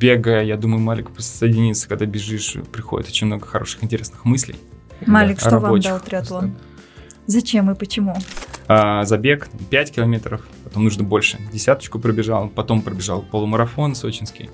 бегая, я думаю, Малик присоединится, когда бежишь, приходит очень много хороших, интересных мыслей. Малик, да, что рабочих, вам дал триатлон? Зачем и почему? А, забег 5 километров, потом нужно больше. Десяточку пробежал, потом пробежал полумарафон сочинский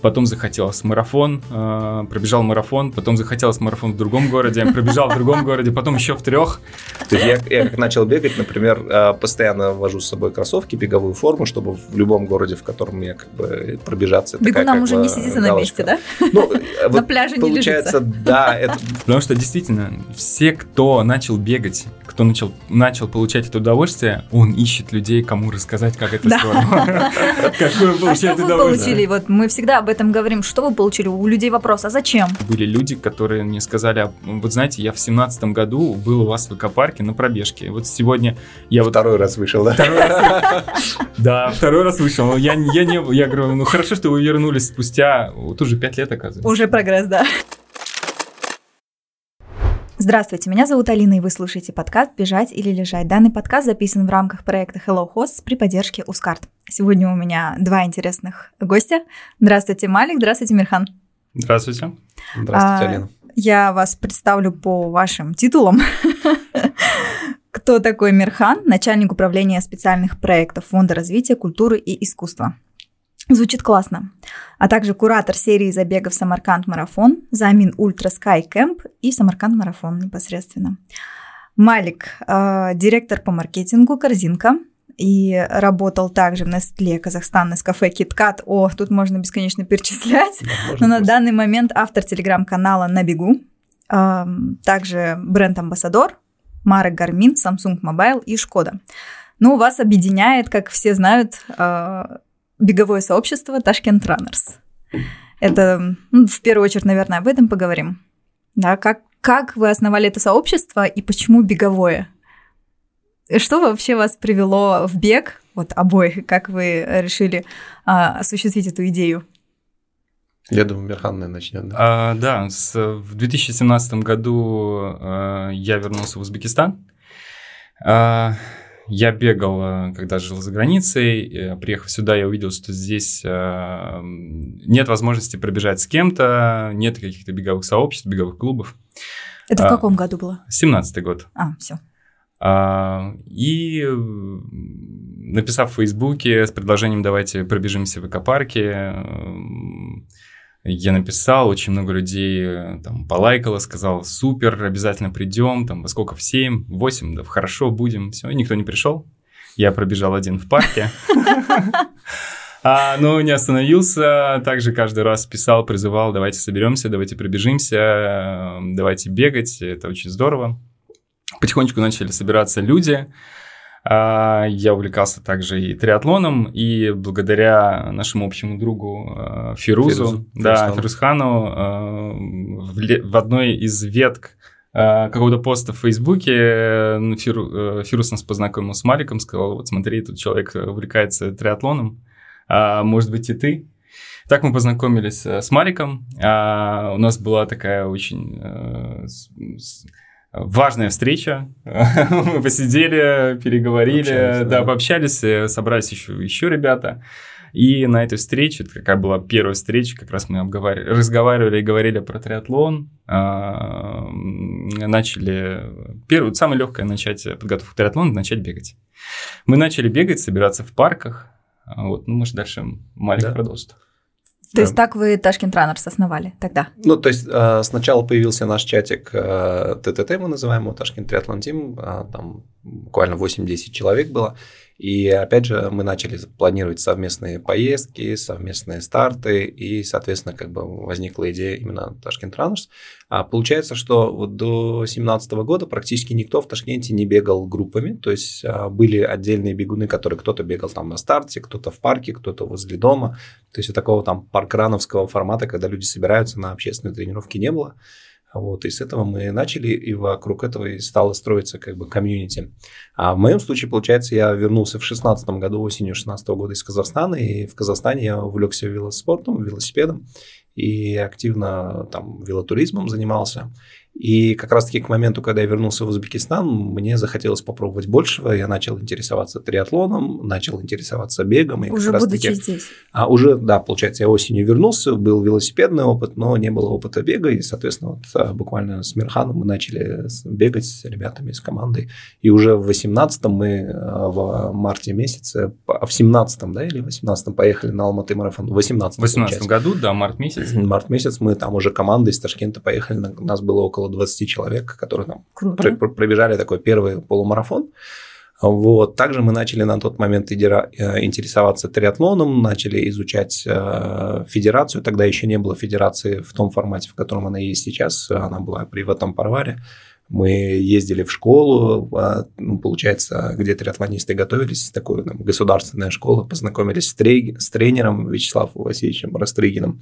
потом захотелось марафон, э, пробежал марафон, потом захотелось марафон в другом городе, пробежал в другом городе, потом еще в трех. То есть я, я как начал бегать, например, э, постоянно вожу с собой кроссовки, беговую форму, чтобы в любом городе, в котором я как бы пробежаться. Бегунам уже не сидится на месте, да? Ну, на пляже не Получается, да. Это... Потому что действительно, все, кто начал бегать, кто начал, начал получать это удовольствие, он ищет людей, кому рассказать, как это здорово. Какое удовольствие. получили? Вот мы всегда об этом говорим. Что вы получили? У людей вопрос, а зачем? Были люди, которые мне сказали, «А, вот знаете, я в семнадцатом году был у вас в экопарке на пробежке. Вот сегодня я вот... Второй раз вышел, да? Второй раз. Да, второй раз вышел. Я, я не я говорю, ну хорошо, что вы вернулись спустя, вот уже пять лет, оказывается. Уже прогресс, да. Здравствуйте, меня зовут Алина, и вы слушаете подкаст «Бежать или лежать». Данный подкаст записан в рамках проекта Hello Host при поддержке Ускарт. Сегодня у меня два интересных гостя. Здравствуйте, Малик, здравствуйте, Мирхан. Здравствуйте. Здравствуйте, а, Алина. Я вас представлю по вашим титулам. Кто такой Мирхан? Начальник управления специальных проектов Фонда развития культуры и искусства. Звучит классно. А также куратор серии забегов Самарканд Марафон, Замин Ultra Sky Camp и Самарканд Марафон непосредственно. Малик, э, директор по маркетингу Корзинка, и работал также в Nestle Казахстан, кафе KitKat. О, тут можно бесконечно перечислять. Да, Но на данный момент автор телеграм-канала «На бегу». Э, также бренд-амбассадор, марок Garmin, Samsung Mobile и Шкода. Ну, вас объединяет, как все знают, э, беговое сообщество Ташкент Runners. Это, ну, в первую очередь, наверное, об этом поговорим. Да, как, как вы основали это сообщество и почему беговое? Что вообще вас привело в бег, вот обоих, как вы решили а, осуществить эту идею? Я думаю, Мирхан, наверное, начнет. Да, а, да с, в 2017 году а, я вернулся в Узбекистан. А, я бегал, э, когда жил за границей, э, приехав сюда, я увидел, что здесь э, нет возможности пробежать с кем-то, нет каких-то беговых сообществ, беговых клубов. Это в а, каком году было? Семнадцатый год. А, все. А, и написав в Фейсбуке с предложением «давайте пробежимся в экопарке», я написал, очень много людей э, там полайкало, сказал, супер, обязательно придем, там, во сколько, в 7, 8, да, хорошо, будем, все, никто не пришел. Я пробежал один в парке. А, но не остановился, также каждый раз писал, призывал, давайте соберемся, давайте пробежимся, э, давайте бегать, это очень здорово. Потихонечку начали собираться люди, я увлекался также и триатлоном, и благодаря нашему общему другу а, Фирузу, Фирузу да, Фирузхану, а, в одной из ветк какого-то поста в Фейсбуке Фиру, Фирус нас познакомил с Мариком, сказал, вот смотри, тут человек увлекается триатлоном, может быть и ты. Так мы познакомились с Мариком. У нас была такая очень важная встреча. Мы посидели, переговорили, да, да, пообщались, э, собрались еще, еще ребята. И на этой встрече, это какая была первая встреча, как раз мы обговаривали, разговаривали и говорили про триатлон. А, начали, первое, самое легкое начать подготовку к триатлону, начать бегать. Мы начали бегать, собираться в парках. А вот, ну, может, дальше маленько да. продолжит. То есть так вы Ташкент Раннерс основали тогда? Ну, то есть э, сначала появился наш чатик э, ТТТ, мы называем его Ташкент Триатлон Тим, э, там буквально 8-10 человек было, и опять же, мы начали планировать совместные поездки, совместные старты, и, соответственно, как бы возникла идея именно Ташкент Раннерс. А получается, что вот до 2017 года практически никто в Ташкенте не бегал группами, то есть а, были отдельные бегуны, которые кто-то бегал там на старте, кто-то в парке, кто-то возле дома. То есть вот такого там паркрановского формата, когда люди собираются на общественные тренировки, не было. Вот, и с этого мы начали, и вокруг этого и стало строиться как бы комьюнити. А в моем случае, получается, я вернулся в 16 году, осенью 16 года из Казахстана, и в Казахстане я увлекся велоспортом, велосипедом, и активно там велотуризмом занимался. И как раз-таки к моменту, когда я вернулся в Узбекистан, мне захотелось попробовать большего. Я начал интересоваться триатлоном, начал интересоваться бегом. И уже будучи здесь? А уже, да, получается, я осенью вернулся, был велосипедный опыт, но не было опыта бега. И, соответственно, вот а, буквально с Мирханом мы начали бегать с ребятами, с командой. И уже в 18-м мы а, в марте месяце, а в 17-м, да, или в 18-м поехали на Алматы марафон. В 18-м, В 18 году, да, март месяц. Март месяц мы там уже командой из Ташкента поехали, нас было около 20 человек, которые там Круто. пробежали такой первый полумарафон. Вот. Также мы начали на тот момент э, интересоваться триатлоном, начали изучать э, федерацию. Тогда еще не было федерации в том формате, в котором она есть сейчас. Она была при в этом парваре. Мы ездили в школу, а, ну, получается, где триатлонисты готовились, такую там, государственная школа, познакомились с, трей- с тренером Вячеславом Васильевичем Растрыгиным.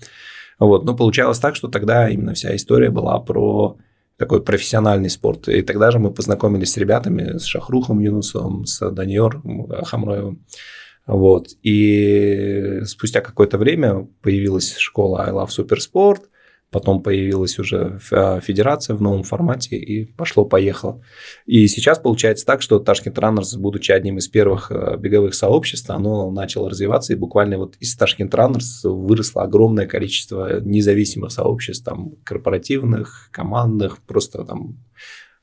Вот. Но получалось так, что тогда именно вся история была про такой профессиональный спорт. И тогда же мы познакомились с ребятами, с Шахрухом Юнусовым, с Даниор Хамроевым. Вот. И спустя какое-то время появилась школа I Love Supersport – Потом появилась уже а, федерация в новом формате и пошло-поехало. И сейчас получается так, что Ташкент Раннерс, будучи одним из первых а, беговых сообществ, оно начало развиваться, и буквально вот из Ташкент Раннерс выросло огромное количество независимых сообществ, там, корпоративных, командных, просто там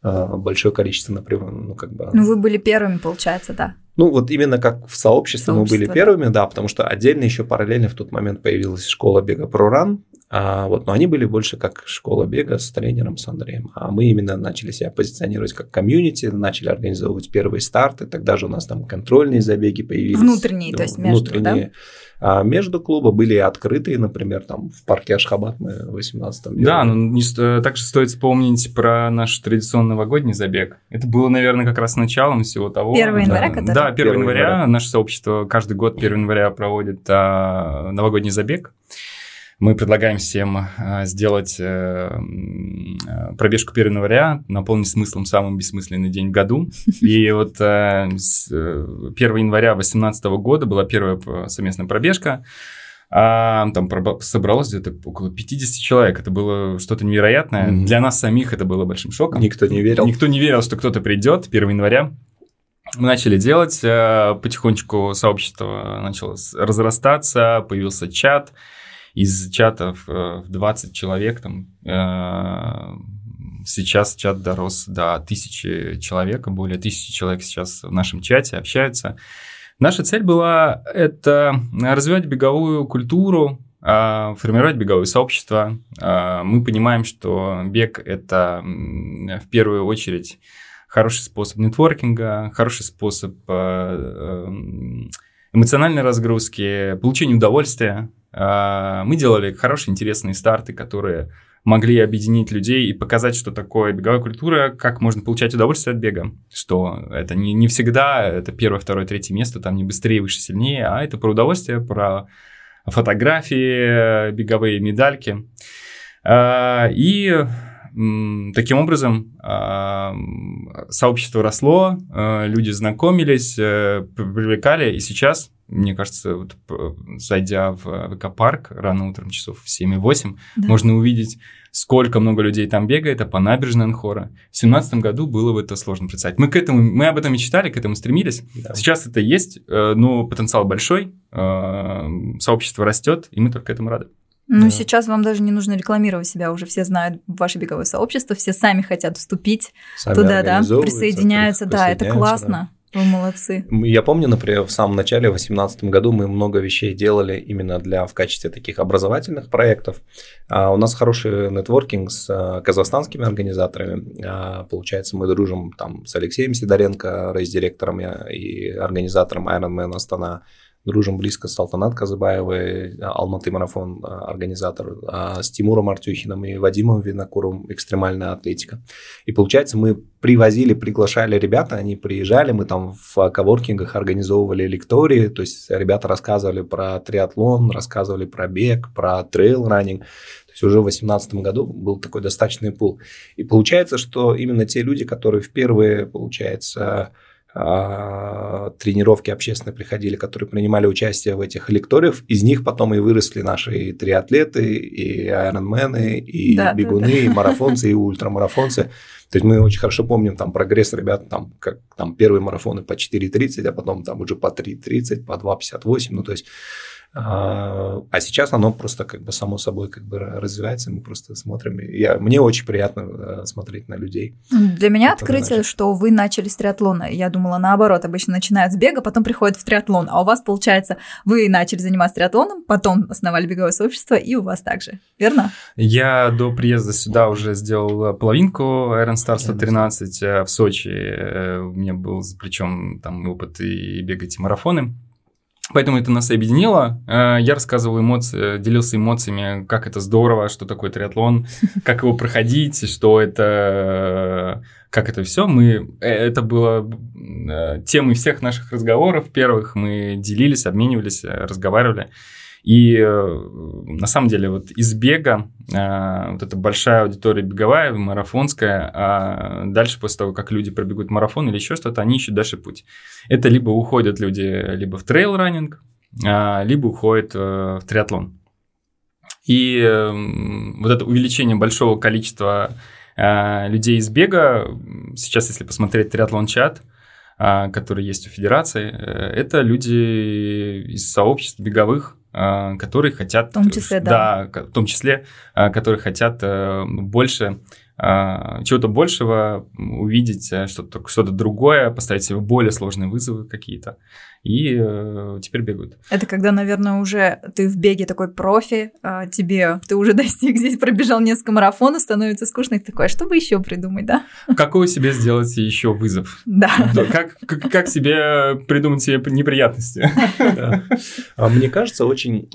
а, большое количество, например, ну, как бы... Ну, вы были первыми, получается, да? Ну, вот именно как в сообществе Сообщество, мы были первыми, да. да, потому что отдельно еще параллельно в тот момент появилась школа бега ProRun, а, вот, но они были больше как школа бега с тренером, с Андреем. А мы именно начали себя позиционировать как комьюнити, начали организовывать первые старты. Тогда же у нас там контрольные забеги появились. Внутренние, ну, то есть между, внутренние. да? А между клуба были открытые, например, там в парке Ашхабад мы в 18 веке. Да, но не, также стоит вспомнить про наш традиционный новогодний забег. Это было, наверное, как раз началом всего того. 1 января, да, который? Да, 1, 1 января. января. Наше сообщество каждый год 1 января проводит а, новогодний забег. Мы предлагаем всем э, сделать э, э, пробежку 1 января, наполнить смыслом самый бессмысленный день в году. И вот с 1 января 2018 года была первая совместная пробежка. А, там собралось где-то около 50 человек. Это было что-то невероятное. Mm-hmm. Для нас самих это было большим шоком. Никто не верил. Никто не верил, что кто-то придет 1 января. Мы начали делать, потихонечку сообщество начало разрастаться, появился чат, из чатов в 20 человек, там, э, сейчас чат дорос до тысячи человек, более тысячи человек сейчас в нашем чате общаются. Наша цель была это развивать беговую культуру, а, формировать беговое сообщество. А, мы понимаем, что бег – это в первую очередь хороший способ нетворкинга, хороший способ э, эмоциональной разгрузки, получения удовольствия мы делали хорошие, интересные старты, которые могли объединить людей и показать, что такое беговая культура, как можно получать удовольствие от бега. Что это не, не всегда, это первое, второе, третье место, там не быстрее, выше, сильнее, а это про удовольствие, про фотографии, беговые медальки. А, и таким образом а, сообщество росло, люди знакомились, э, привлекали, и сейчас мне кажется, вот, зайдя в ВК-парк рано утром, часов в 7-8, да. можно увидеть, сколько много людей там бегает, а по набережной Анхора. В 2017 году было бы это сложно представить. Мы, к этому, мы об этом мечтали, к этому стремились. Да. Сейчас это есть, э, но потенциал большой, э, сообщество растет, и мы только этому рады. Ну, да. сейчас вам даже не нужно рекламировать себя, уже все знают ваше беговое сообщество, все сами хотят вступить сами туда, да, присоединяются, да, это классно. Да. Вы молодцы. Я помню, например, в самом начале, в 2018 году мы много вещей делали именно для в качестве таких образовательных проектов. А у нас хороший нетворкинг с а, казахстанскими организаторами. А, получается, мы дружим там с Алексеем Сидоренко, рейс-директором и организатором Ironman Астана дружим близко с Алтанат Казыбаевой, Алматы марафон а, организатор, а, с Тимуром Артюхиным и Вадимом Винокуром экстремальная атлетика. И получается, мы привозили, приглашали ребята, они приезжали, мы там в коворкингах организовывали лектории, то есть ребята рассказывали про триатлон, рассказывали про бег, про трейл-раннинг. То есть уже в 2018 году был такой достаточный пул. И получается, что именно те люди, которые впервые, получается, а, тренировки общественные приходили, которые принимали участие в этих лекториях, из них потом и выросли наши и триатлеты, и айронмены, и да, бегуны, да, да. и марафонцы, и ультрамарафонцы. То есть мы очень хорошо помним там прогресс ребят, там, как там первые марафоны по 4.30, а потом там уже по 3.30, по 2.58, ну то есть а, а сейчас оно просто как бы само собой как бы развивается, мы просто смотрим. Я, мне очень приятно э, смотреть на людей. Для меня открытие, начали. что вы начали с триатлона. Я думала наоборот, обычно начинают с бега, потом приходят в триатлон. А у вас получается, вы начали заниматься триатлоном, потом основали беговое сообщество, и у вас также, верно? Я до приезда сюда уже сделал половинку Iron Star 113 э, в Сочи. Э, у меня был за плечом там опыт и бегать и марафоны. Поэтому это нас объединило. Э, я рассказывал эмоции, делился эмоциями, как это здорово, что такое триатлон, как его проходить, что это, как это все. Мы, э, это было э, темой всех наших разговоров первых. Мы делились, обменивались, разговаривали. И э, на самом деле вот из бега э, вот эта большая аудитория беговая, марафонская, а дальше после того, как люди пробегут марафон или еще что-то, они ищут дальше путь. Это либо уходят люди либо в трейл-раннинг, а, либо уходят э, в триатлон. И вот это увеличение большого количества людей из бега, сейчас если посмотреть триатлон-чат, который есть у Федерации, это люди из сообществ беговых, а, которые хотят... В том числе, да. Да, в том числе, а, которые хотят э, больше чего-то большего, увидеть э, что-то что другое, поставить себе более сложные вызовы какие-то. И э, теперь бегают. Это когда, наверное, уже ты в беге такой профи, а тебе ты уже достиг здесь, пробежал несколько марафонов, становится скучно, и такой, а что бы еще придумать, да? Какой себе сделать еще вызов? Да. Как, как, как себе придумать себе неприятности? Мне кажется, очень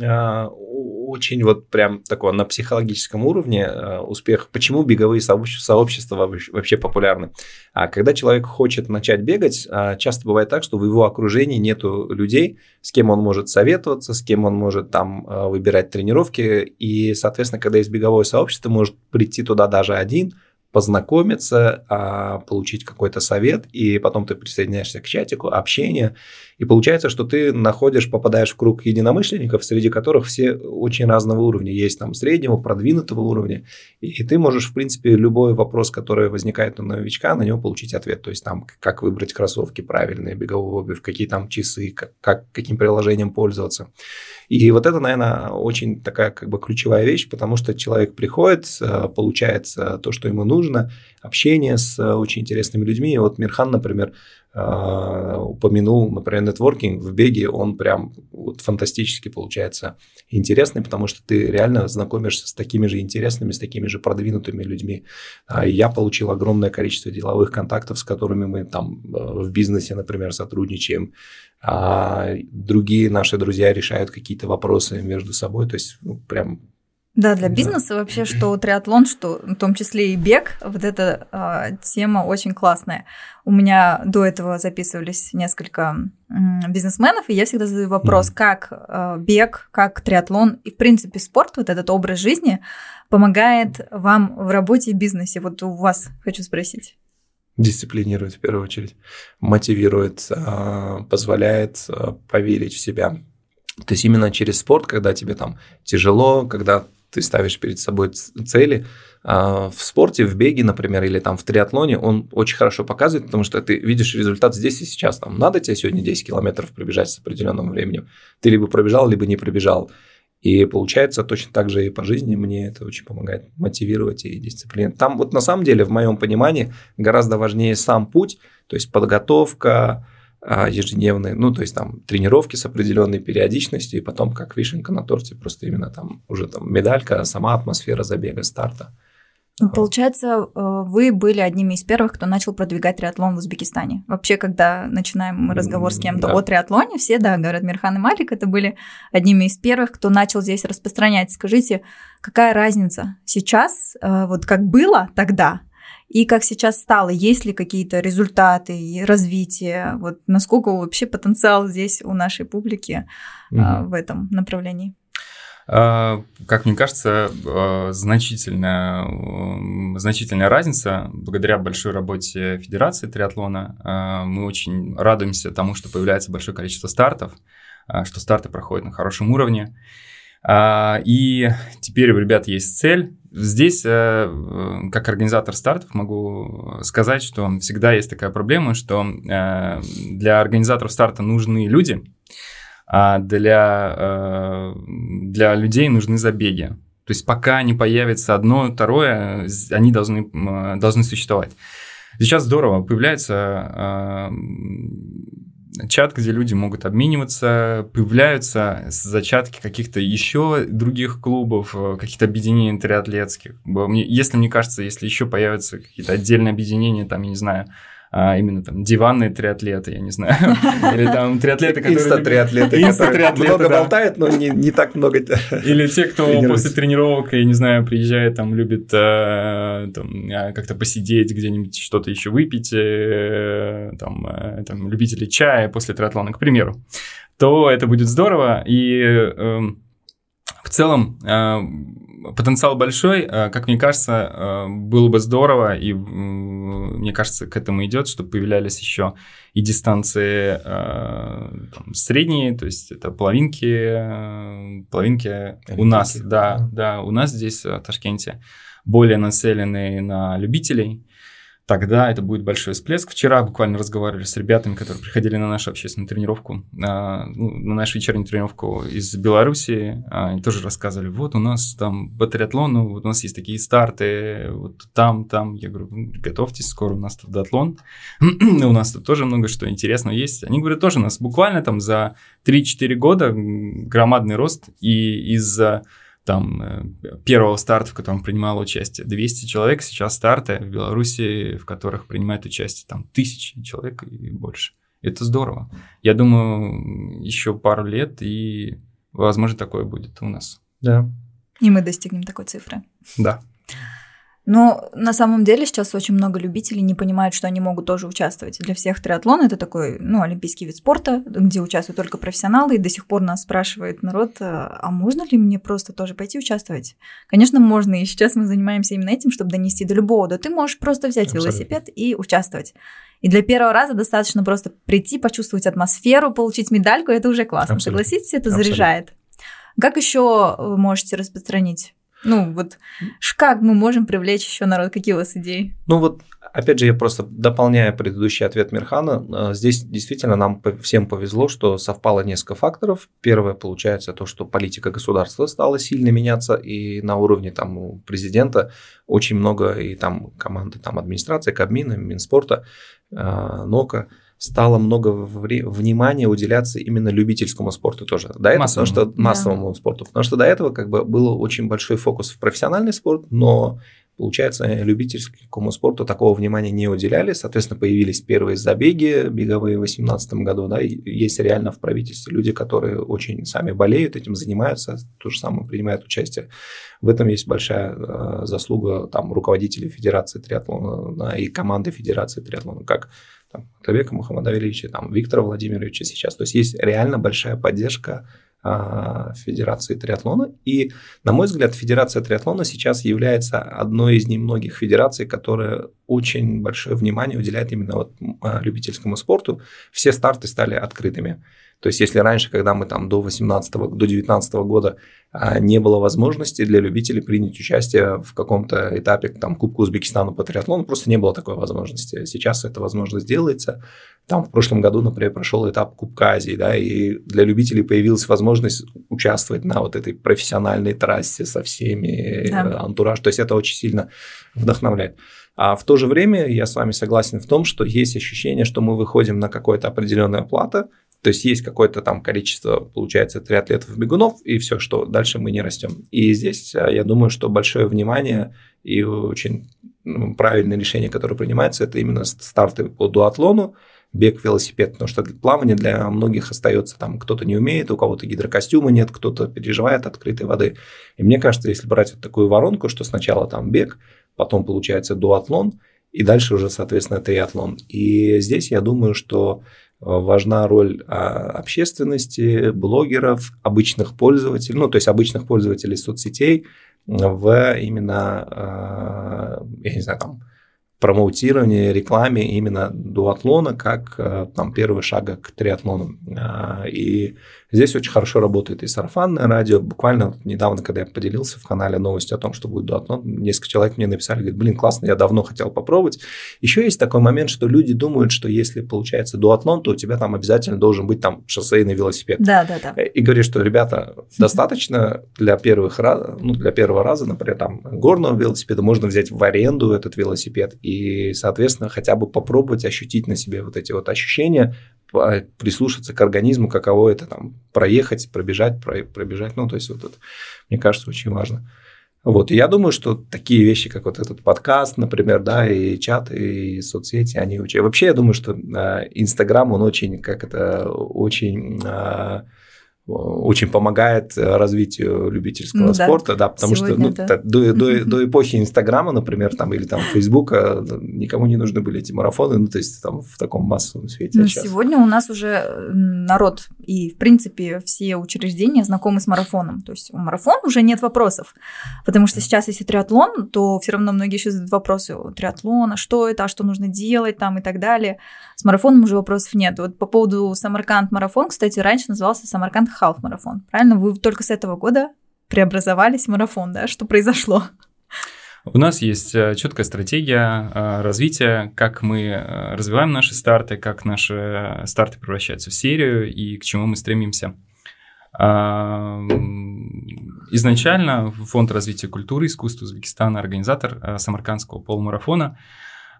очень вот прям такого на психологическом уровне э, успех. Почему беговые сообщества вообще популярны? А когда человек хочет начать бегать, а, часто бывает так, что в его окружении нету людей, с кем он может советоваться, с кем он может там э, выбирать тренировки. И, соответственно, когда есть беговое сообщество, может прийти туда даже один – познакомиться, а, получить какой-то совет, и потом ты присоединяешься к чатику, общение, и получается, что ты находишь, попадаешь в круг единомышленников, среди которых все очень разного уровня. Есть там среднего, продвинутого уровня, и ты можешь, в принципе, любой вопрос, который возникает у новичка, на него получить ответ. То есть там, как выбрать кроссовки правильные, беговую обувь, какие там часы, как, как каким приложением пользоваться. И вот это, наверное, очень такая как бы ключевая вещь, потому что человек приходит, э, получает то, что ему нужно, общение с э, очень интересными людьми. И вот Мирхан, например, э, упомянул, например, нетворкинг в беге, он прям вот фантастически получается интересный, потому что ты реально знакомишься с такими же интересными, с такими же продвинутыми людьми. А я получил огромное количество деловых контактов, с которыми мы там в бизнесе, например, сотрудничаем а другие наши друзья решают какие-то вопросы между собой, то есть ну, прям да, для бизнеса вообще, что триатлон, что в том числе и бег, вот эта э, тема очень классная. У меня до этого записывались несколько э, бизнесменов, и я всегда задаю вопрос, mm. как э, бег, как триатлон и, в принципе, спорт, вот этот образ жизни помогает вам в работе и бизнесе. Вот у вас хочу спросить дисциплинирует в первую очередь, мотивирует, а, позволяет поверить в себя. То есть именно через спорт, когда тебе там тяжело, когда ты ставишь перед собой цели, а, в спорте, в беге, например, или там в триатлоне, он очень хорошо показывает, потому что ты видишь результат здесь и сейчас. Там надо тебе сегодня 10 километров пробежать с определенным временем. Ты либо пробежал, либо не пробежал. И получается точно так же и по жизни мне это очень помогает мотивировать и дисциплин. Там вот на самом деле, в моем понимании, гораздо важнее сам путь, то есть подготовка ежедневные, ну, то есть там тренировки с определенной периодичностью, и потом как вишенка на торте, просто именно там уже там медалька, сама атмосфера забега, старта. Ну, получается, э, вы были одними из первых, кто начал продвигать триатлон в Узбекистане. Вообще, когда начинаем разговор с кем-то да. о триатлоне, все, да, говорят, Мирхан и Малик, это были одними из первых, кто начал здесь распространять. Скажите, какая разница сейчас, э, вот как было тогда, и как сейчас стало, есть ли какие-то результаты и развитие, вот насколько вообще потенциал здесь у нашей публики угу. в этом направлении? А, как мне кажется, а, значительная, значительная разница благодаря большой работе Федерации триатлона. А, мы очень радуемся тому, что появляется большое количество стартов, что старты проходят на хорошем уровне. И теперь у ребят есть цель. Здесь, э, как организатор стартов, могу сказать, что всегда есть такая проблема, что э, для организаторов старта нужны люди – а для, э, для людей нужны забеги. То есть пока не появится одно, второе, они должны, должны существовать. Сейчас здорово, появляется э, чат, где люди могут обмениваться, появляются зачатки каких-то еще других клубов, э, каких-то объединений триатлетских. Если мне кажется, если еще появятся какие-то отдельные объединения, там, я не знаю, а именно там диванные триатлеты, я не знаю, или там триатлеты, которые... Инста-триатлеты, инста много болтают, но не, не так много Или те, кто после тренировок, я не знаю, приезжает, там, любит э, там, а, как-то посидеть где-нибудь, что-то еще выпить, э, там, э, там, любители чая после триатлона, к примеру, то это будет здорово, и эм, в целом потенциал большой, э, как мне кажется, э, было бы здорово, и мне кажется, к этому идет, чтобы появлялись еще и дистанции э, там, средние, то есть это половинки, половинки у нас, да, да, у нас здесь в Ташкенте более нацеленные на любителей, тогда это будет большой всплеск. Вчера буквально разговаривали с ребятами, которые приходили на нашу общественную тренировку, а, ну, на нашу вечернюю тренировку из Беларуси. Они тоже рассказывали, вот у нас там по триатлону, вот у нас есть такие старты, вот там, там. Я говорю, готовьтесь, скоро у нас тут датлон. у нас тут тоже много что интересного есть. Они говорят, тоже у нас буквально там за 3-4 года громадный рост, и из-за там э, первого старта, в котором принимало участие 200 человек, сейчас старты в Беларуси, в которых принимает участие там тысячи человек и больше. Это здорово. Я думаю, еще пару лет, и, возможно, такое будет у нас. Да. И мы достигнем такой цифры. Да. Но на самом деле сейчас очень много любителей не понимают, что они могут тоже участвовать. Для всех триатлон это такой, ну, олимпийский вид спорта, где участвуют только профессионалы, и до сих пор нас спрашивает народ, а можно ли мне просто тоже пойти участвовать? Конечно, можно, и сейчас мы занимаемся именно этим, чтобы донести до любого, да ты можешь просто взять Абсолютно. велосипед и участвовать. И для первого раза достаточно просто прийти, почувствовать атмосферу, получить медальку, это уже классно. Абсолютно. Согласитесь, это Абсолютно. заряжает. Как еще вы можете распространить ну, вот как мы можем привлечь еще народ? Какие у вас идеи? Ну, вот опять же, я просто дополняю предыдущий ответ Мирхана. Э, здесь действительно нам всем повезло, что совпало несколько факторов. Первое, получается, то, что политика государства стала сильно меняться, и на уровне там президента очень много, и там команды там администрации, Кабмина, Минспорта, э, НОКа, стало много внимания уделяться именно любительскому спорту тоже. До этого, массовому. потому что массовому да. спорту. Потому что до этого как бы был очень большой фокус в профессиональный спорт, но получается, любительскому спорту такого внимания не уделяли. Соответственно, появились первые забеги беговые в 2018 году. Да, есть реально в правительстве люди, которые очень сами болеют, этим занимаются, то же самое принимают участие. В этом есть большая э, заслуга там, руководителей Федерации триатлона да, и команды Федерации триатлона, как там, Табека Мухаммадовича, там, Виктора Владимировича сейчас. То есть есть реально большая поддержка а, Федерации триатлона. И, на мой взгляд, Федерация триатлона сейчас является одной из немногих федераций, которая очень большое внимание уделяет именно вот а, любительскому спорту. Все старты стали открытыми. То есть, если раньше, когда мы там до 18 до 19 года а, не было возможности для любителей принять участие в каком-то этапе там Кубка Узбекистана по триатлону, просто не было такой возможности. Сейчас эта возможность делается. Там в прошлом году, например, прошел этап Кубка Азии, да, и для любителей появилась возможность участвовать на вот этой профессиональной трассе со всеми, да. Э, антураж. То есть, это очень сильно вдохновляет. А в то же время я с вами согласен в том, что есть ощущение, что мы выходим на какое-то определенное плата, то есть есть какое-то там количество, получается, триатлетов-бегунов, и все, что дальше мы не растем. И здесь а, я думаю, что большое внимание и очень ну, правильное решение, которое принимается, это именно старты по дуатлону, бег, велосипед, потому что плавание для многих остается там, кто-то не умеет, у кого-то гидрокостюма нет, кто-то переживает открытой воды. И мне кажется, если брать вот такую воронку, что сначала там бег, потом получается дуатлон, и дальше уже, соответственно, триатлон. И здесь я думаю, что важна роль а, общественности, блогеров, обычных пользователей, ну, то есть обычных пользователей соцсетей в именно, а, я не знаю, там, промоутировании, рекламе именно дуатлона как э, там первый шаг к триатлону. А, и здесь очень хорошо работает и сарафанное радио. Буквально недавно, когда я поделился в канале новостью о том, что будет дуатлон, несколько человек мне написали, говорят, блин, классно, я давно хотел попробовать. Еще есть такой момент, что люди думают, что если получается дуатлон, то у тебя там обязательно должен быть там шоссейный велосипед. Да, да, да. И говорит, что, ребята, достаточно для первых раз, ну, для первого раза, например, там горного велосипеда можно взять в аренду этот велосипед и, соответственно, хотя бы попробовать ощутить на себе вот эти вот ощущения, прислушаться к организму, каково это там проехать, пробежать, пробежать. Ну, то есть вот это, мне кажется, очень важно. Вот, и я думаю, что такие вещи, как вот этот подкаст, например, да, и чат, и соцсети, они очень... Вообще, я думаю, что а, Инстаграм, он очень, как это, очень а, очень помогает э, развитию любительского ну, спорта, да, да потому Сегодня, что ну, да. до, до, до эпохи Инстаграма, например, там или там Фейсбука никому не нужны были эти марафоны, ну то есть там в таком массовом свете. Ну, сегодня у нас уже народ и в принципе все учреждения знакомы с марафоном, то есть у марафон уже нет вопросов, потому что сейчас если триатлон, то все равно многие еще задают вопросы триатлона, что это, а что нужно делать там и так далее. С марафоном уже вопросов нет. Вот по поводу Самарканд марафон, кстати, раньше назывался Самарканд халф-марафон. Правильно? Вы только с этого года преобразовались в марафон, да? Что произошло? У нас есть э, четкая стратегия э, развития, как мы э, развиваем наши старты, как наши старты превращаются в серию и к чему мы стремимся. А, изначально Фонд развития культуры и искусства Узбекистана, организатор Самаркандского полумарафона,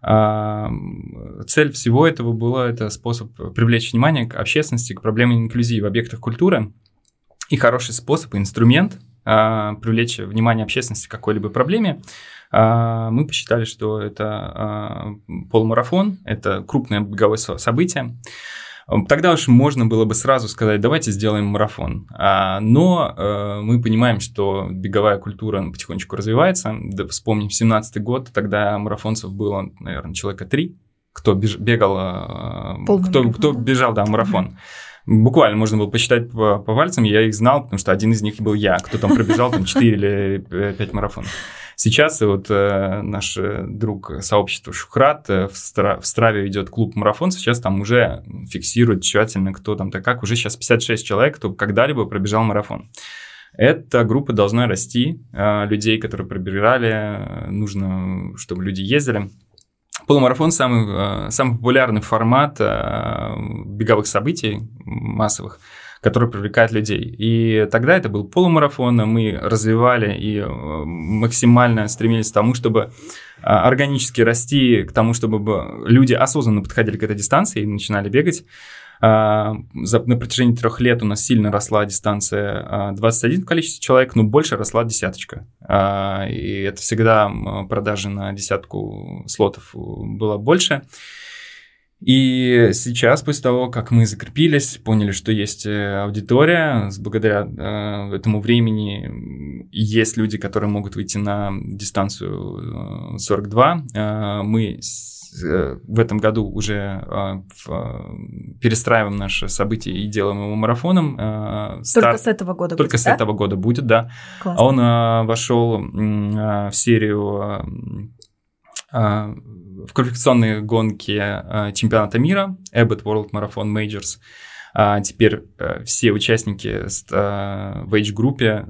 цель всего этого была это способ привлечь внимание к общественности, к проблеме инклюзии в объектах культуры и хороший способ, инструмент а, привлечь внимание общественности к какой-либо проблеме. А, мы посчитали, что это полумарафон, это крупное беговое событие. Тогда уж можно было бы сразу сказать, давайте сделаем марафон. Но э, мы понимаем, что беговая культура потихонечку развивается. Да, вспомним 17 год, тогда марафонцев было, наверное, человека три, кто беж, бегал, э, кто, кто бежал, да, марафон. Буквально можно было посчитать по, по пальцам, я их знал, потому что один из них был я, кто там пробежал там 4 или 5 марафонов. Сейчас вот э, наш э, друг сообщества Шухрат э, в, Стра- в Страве ведет клуб марафон, сейчас там уже фиксирует тщательно, кто там-то как. Уже сейчас 56 человек, кто когда-либо пробежал марафон. Эта группа должна расти, э, людей, которые пробежали, э, нужно, чтобы люди ездили. Полумарафон самый, э, самый популярный формат э, беговых событий массовых – который привлекает людей. И тогда это был полумарафон, мы развивали и э, максимально стремились к тому, чтобы а, органически расти, к тому, чтобы люди осознанно подходили к этой дистанции и начинали бегать. А, на протяжении трех лет у нас сильно росла дистанция 21 а, в количестве человек, но больше росла десяточка. И это всегда продажи на десятку слотов было больше. И сейчас, после того, как мы закрепились, поняли, что есть э, аудитория, благодаря э, этому времени есть люди, которые могут выйти на дистанцию 42, э, мы э, в этом году уже э, в, перестраиваем наши события и делаем его марафоном. Э, Только с этого года Только будет, с да? этого года будет, да. Классно. А он э, вошел э, в серию... Э, в квалификационные гонки э, чемпионата мира Abbott World Marathon Majors. А теперь э, все участники э, в age-группе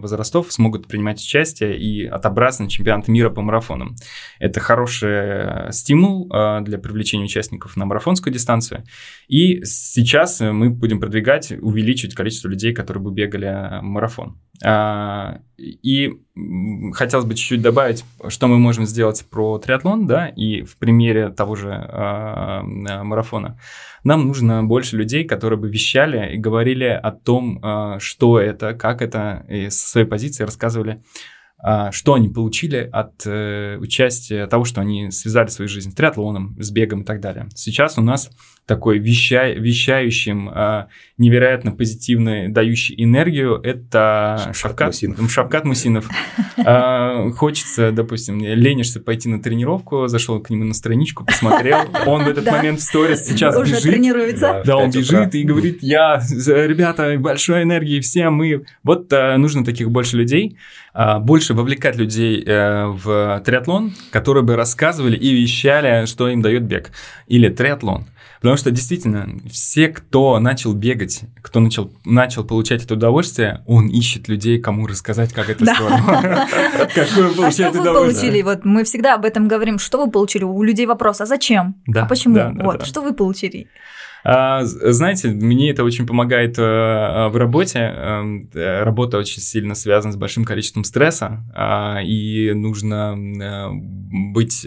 возрастов смогут принимать участие и отобраться на чемпионат мира по марафонам. Это хороший стимул для привлечения участников на марафонскую дистанцию. И сейчас мы будем продвигать, увеличивать количество людей, которые бы бегали марафон. А, и хотелось бы чуть-чуть добавить, что мы можем сделать про триатлон, да, и в примере того же э, марафона. Нам нужно больше людей, которые бы вещали и говорили о том, э, что это, как это, и со своей позиции рассказывали а, что они получили от э, участия, того, что они связали свою жизнь с триатлоном, с бегом и так далее. Сейчас у нас такой веща, вещающим, э, невероятно позитивный, дающий энергию, это Шавкат, Мусинов. Шавкат Мусинов. Э, хочется, допустим, ленишься пойти на тренировку, зашел к нему на страничку, посмотрел, он в этот момент в сторис сейчас Уже бежит. тренируется. Да, он бежит и говорит, я, ребята, большой энергии всем, мы... Вот э, нужно таких больше людей, э, больше вовлекать людей э, в триатлон, которые бы рассказывали и вещали, что им дает бег. Или триатлон. Потому что действительно, все, кто начал бегать, кто начал, начал получать это удовольствие, он ищет людей, кому рассказать, как это здорово. Какое А что вы получили? Вот мы всегда об этом говорим. Что вы получили? У людей вопрос, а зачем? А почему? Вот, что вы получили? А, знаете, мне это очень помогает э, в работе. Эм, э, работа очень сильно связана с большим количеством стресса, а, и нужно э, быть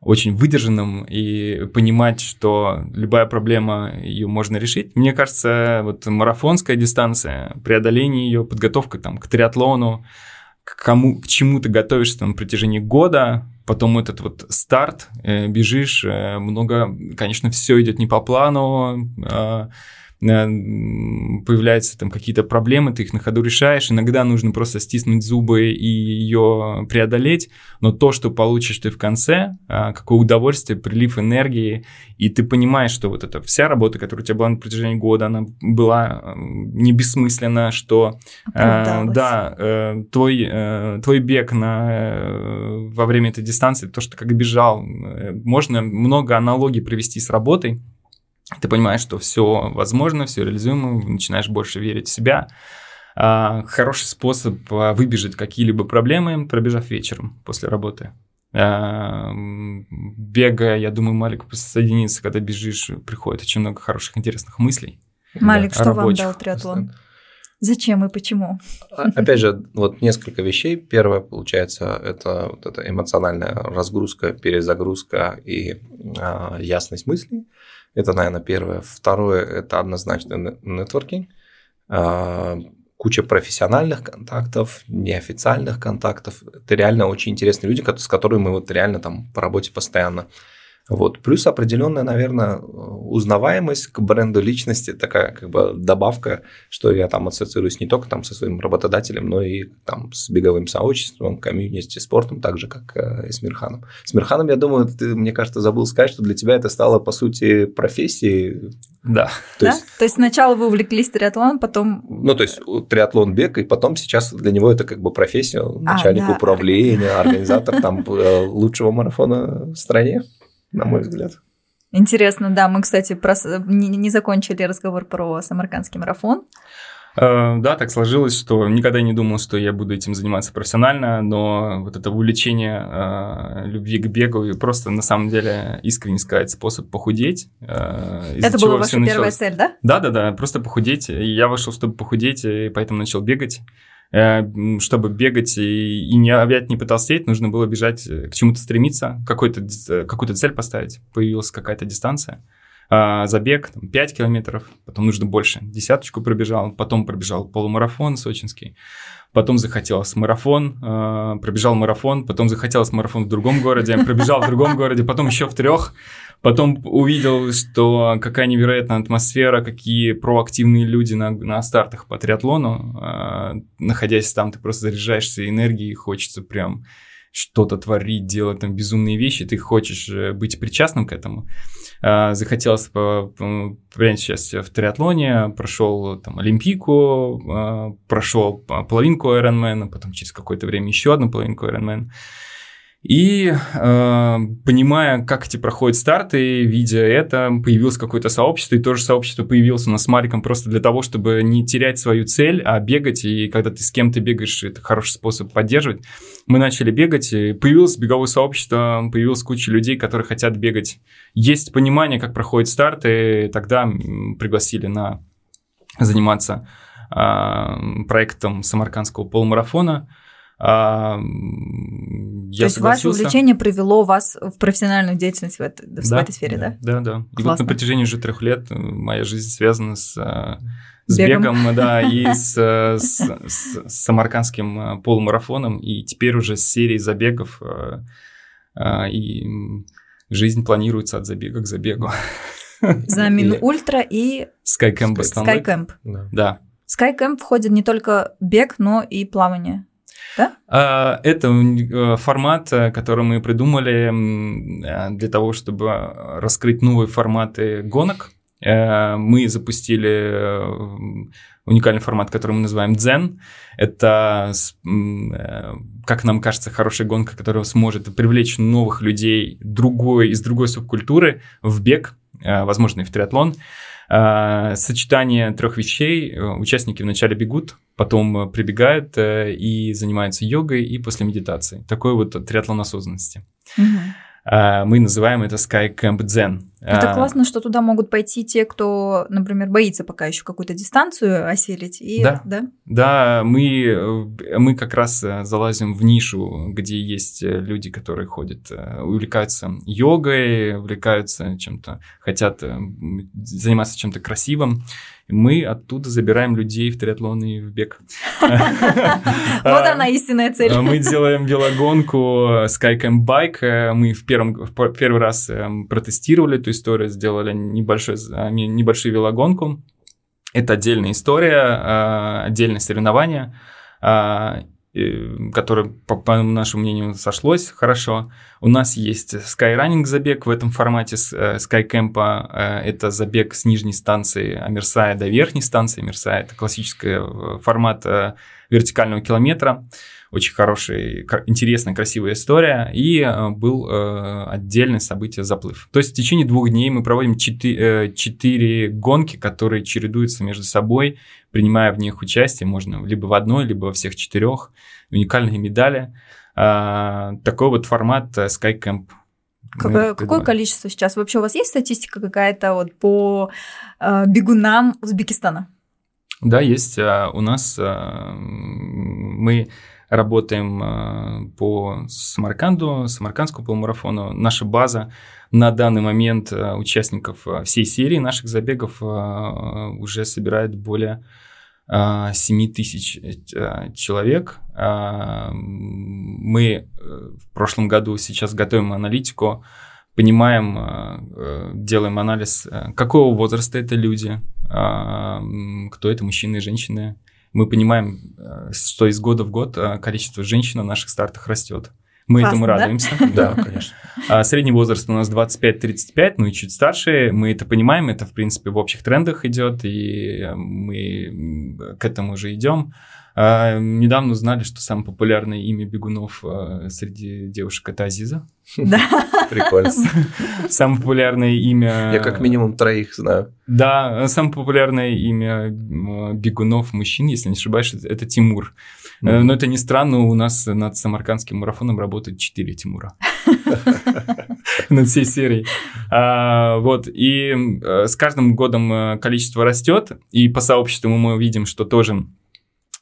очень выдержанным и понимать, что любая проблема ее можно решить. Мне кажется, вот марафонская дистанция, преодоление ее, подготовка там к триатлону, к, кому, к чему ты готовишься там, на протяжении года, потом этот вот старт, э, бежишь, э, много, конечно, все идет не по плану, э, появляются там какие-то проблемы, ты их на ходу решаешь. Иногда нужно просто стиснуть зубы и ее преодолеть, но то, что получишь ты в конце, а, какое удовольствие, прилив энергии, и ты понимаешь, что вот эта вся работа, которая у тебя была на протяжении года, она была не бессмысленна, что э, да, э, твой, э, твой бег на, э, во время этой дистанции, то, что как бежал, э, можно много аналогий привести с работой, ты понимаешь, что все возможно, все реализуемо, начинаешь больше верить в себя. А, хороший способ а, выбежать какие-либо проблемы, пробежав вечером после работы. А, бегая, я думаю, Малик присоединится, когда бежишь, приходит очень много хороших, интересных мыслей. Малик, да, что рабочих. вам дал триатлон? Зачем и почему? Опять же, вот несколько вещей. Первое, получается, это вот эта эмоциональная разгрузка, перезагрузка и э, ясность мыслей. Это, наверное, первое. Второе – это однозначно нетворкинг. А, куча профессиональных контактов, неофициальных контактов. Это реально очень интересные люди, с которыми мы вот реально там по работе постоянно вот. Плюс определенная, наверное, узнаваемость к бренду личности, такая как бы добавка, что я там ассоциируюсь не только там со своим работодателем, но и там с беговым сообществом, комьюнити, спортом, так же, как э, и с Мирханом. С Мирханом, я думаю, ты, мне кажется, забыл сказать, что для тебя это стало, по сути, профессией. Да. То, да? Есть, то есть сначала вы увлеклись триатлоном, потом... Ну, то есть триатлон, бег, и потом сейчас для него это как бы профессия, а, начальник а, да. управления, организатор там э, лучшего марафона в стране на мой взгляд. Интересно, да. Мы, кстати, про... не, не закончили разговор про самаркандский марафон. Э, да, так сложилось, что никогда не думал, что я буду этим заниматься профессионально, но вот это увлечение э, любви к бегу и просто на самом деле искренне сказать способ похудеть. Э, это была ваша началось... первая цель, да? Да, да, да, просто похудеть. И я вышел, чтобы похудеть, и поэтому начал бегать. Э, чтобы бегать и, и не опять не потолстеть, нужно было бежать, э, к чему-то стремиться, какой-то, э, какую-то цель поставить. Появилась какая-то дистанция. А, забег там, 5 километров, потом нужно больше, десяточку пробежал, потом пробежал полумарафон сочинский, потом захотелось марафон, пробежал марафон, потом захотелось марафон в другом городе, пробежал в другом городе, потом еще в трех, Потом увидел, что какая невероятная атмосфера, какие проактивные люди на, на стартах по триатлону. Э, находясь там, ты просто заряжаешься энергией, хочется прям что-то творить, делать там безумные вещи, ты хочешь э, быть причастным к этому. Э, захотелось принять участие в триатлоне, прошел там Олимпийку, э, прошел половинку Ironman, потом через какое-то время еще одну половинку Ironman. И э, понимая, как эти проходят старты, видя это, появилось какое-то сообщество, и тоже сообщество появилось у нас с Мариком просто для того, чтобы не терять свою цель, а бегать, и когда ты с кем-то бегаешь, это хороший способ поддерживать. Мы начали бегать, и появилось беговое сообщество, появилась куча людей, которые хотят бегать. Есть понимание, как проходят старты, и тогда пригласили на заниматься э, проектом самаркандского полумарафона. А, я То есть ваше увлечение привело вас в профессиональную деятельность в, это, в да, этой сфере, да? Да, да. И вот на протяжении уже трех лет моя жизнь связана с, с бегом, бегом да, и с, с, с, с самаркандским полумарафоном, и теперь уже с серией забегов, и жизнь планируется от забега к забегу. Замин Ультра и Skycamp. Skycamp. Да. Skycamp входит не только бег, но и плавание. Да? А, это э, формат, э, который мы придумали э, для того, чтобы раскрыть новые форматы гонок. Мы запустили уникальный формат, который мы называем Zen. Это, как нам кажется, хорошая гонка, которая сможет привлечь новых людей другой, из другой субкультуры в бег, возможно, и в триатлон. Сочетание трех вещей. Э, участники вначале бегут, потом э, прибегают э, и занимаются йогой и после медитации. Такой вот триатлон осознанности. Угу. А, мы называем это Sky Camp Zen. Это а, классно, что туда могут пойти те, кто, например, боится пока еще какую-то дистанцию осилить. И, да, да, да мы, мы как раз э, залазим в нишу, где есть э, люди, которые ходят, э, увлекаются йогой, увлекаются чем-то, хотят заниматься чем-то красивым мы оттуда забираем людей в триатлон и в бег. Вот она истинная цель. Мы делаем велогонку Skycamp Bike. Мы в первый раз эм, протестировали эту историю, сделали небольшой, небольшую велогонку. Это отдельная история, а, отдельное соревнование а, которое, по, по нашему мнению, сошлось хорошо. У нас есть Skyrunning забег в этом формате э, Skycamp. Э, это забег с нижней станции Амерсая до верхней станции Амерсая. Это классический э, формат вертикального километра. Очень хорошая, интересная, красивая история. И был отдельное событие заплыв. То есть в течение двух дней мы проводим четыре, четыре гонки, которые чередуются между собой, принимая в них участие. Можно либо в одной, либо во всех четырех. Уникальные медали. А, такой вот формат SkyCamp. Какое, какое количество сейчас? Вообще у вас есть статистика какая-то вот по э, бегунам Узбекистана? Да, есть. А, у нас мы работаем а, по Самарканду, Самаркандскому полумарафону. Наша база на данный момент участников всей серии наших забегов уже собирает более 7 тысяч человек. Мы э, в прошлом году сейчас готовим аналитику, понимаем, делаем анализ, какого возраста это люди, кто это мужчины и женщины, мы понимаем, э, что из года в год э, количество женщин на наших стартах растет. Мы Классно, этому радуемся. Да, конечно. А средний возраст у нас 25-35, ну и чуть старше. Мы это понимаем, это, в принципе, в общих трендах идет, и мы к этому уже идем. А, недавно узнали, что самое популярное имя бегунов а, среди девушек это Азиза. Да. Прикольно. Самое популярное имя... Я как минимум троих знаю. Да, самое популярное имя бегунов мужчин, если не ошибаюсь, это Тимур. Mm-hmm. Но это не странно, у нас над самаркандским марафоном работает 4 Тимура. Над всей серией. А, вот, и э, с каждым годом э, количество растет, и по сообществу мы видим, что тоже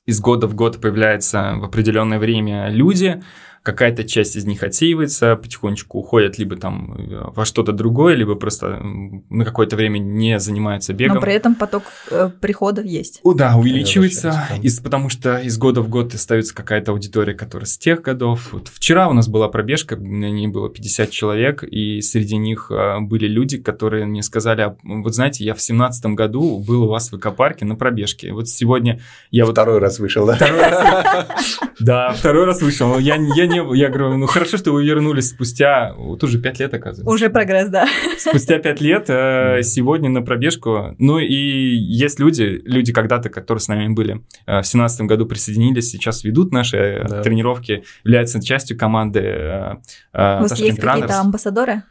из года в год появляются в определенное время люди, какая-то часть из них отсеивается, потихонечку уходят либо там э, во что-то другое, либо просто на какое-то время не занимаются бегом. Но при этом поток э, приходов есть. О, да, увеличивается, из, потому что из года в год остается какая-то аудитория, которая с тех годов. Вот вчера у нас была пробежка, на ней было 50 человек, и среди них э, были люди, которые мне сказали, «А, вот знаете, я в семнадцатом году был у вас в экопарке на пробежке. Вот сегодня я вот... Второй раз вышел, да? Второй раз. Да, второй раз вышел. Я не не Я говорю, ну хорошо, что вы вернулись спустя, вот уже пять лет, оказывается. Уже прогресс, да. Спустя пять лет э, сегодня на пробежку. Ну и есть люди, люди когда-то, которые с нами были э, в семнадцатом году присоединились, сейчас ведут наши э, да. тренировки, являются частью команды э, э, У вас есть какие-то амбассадоры?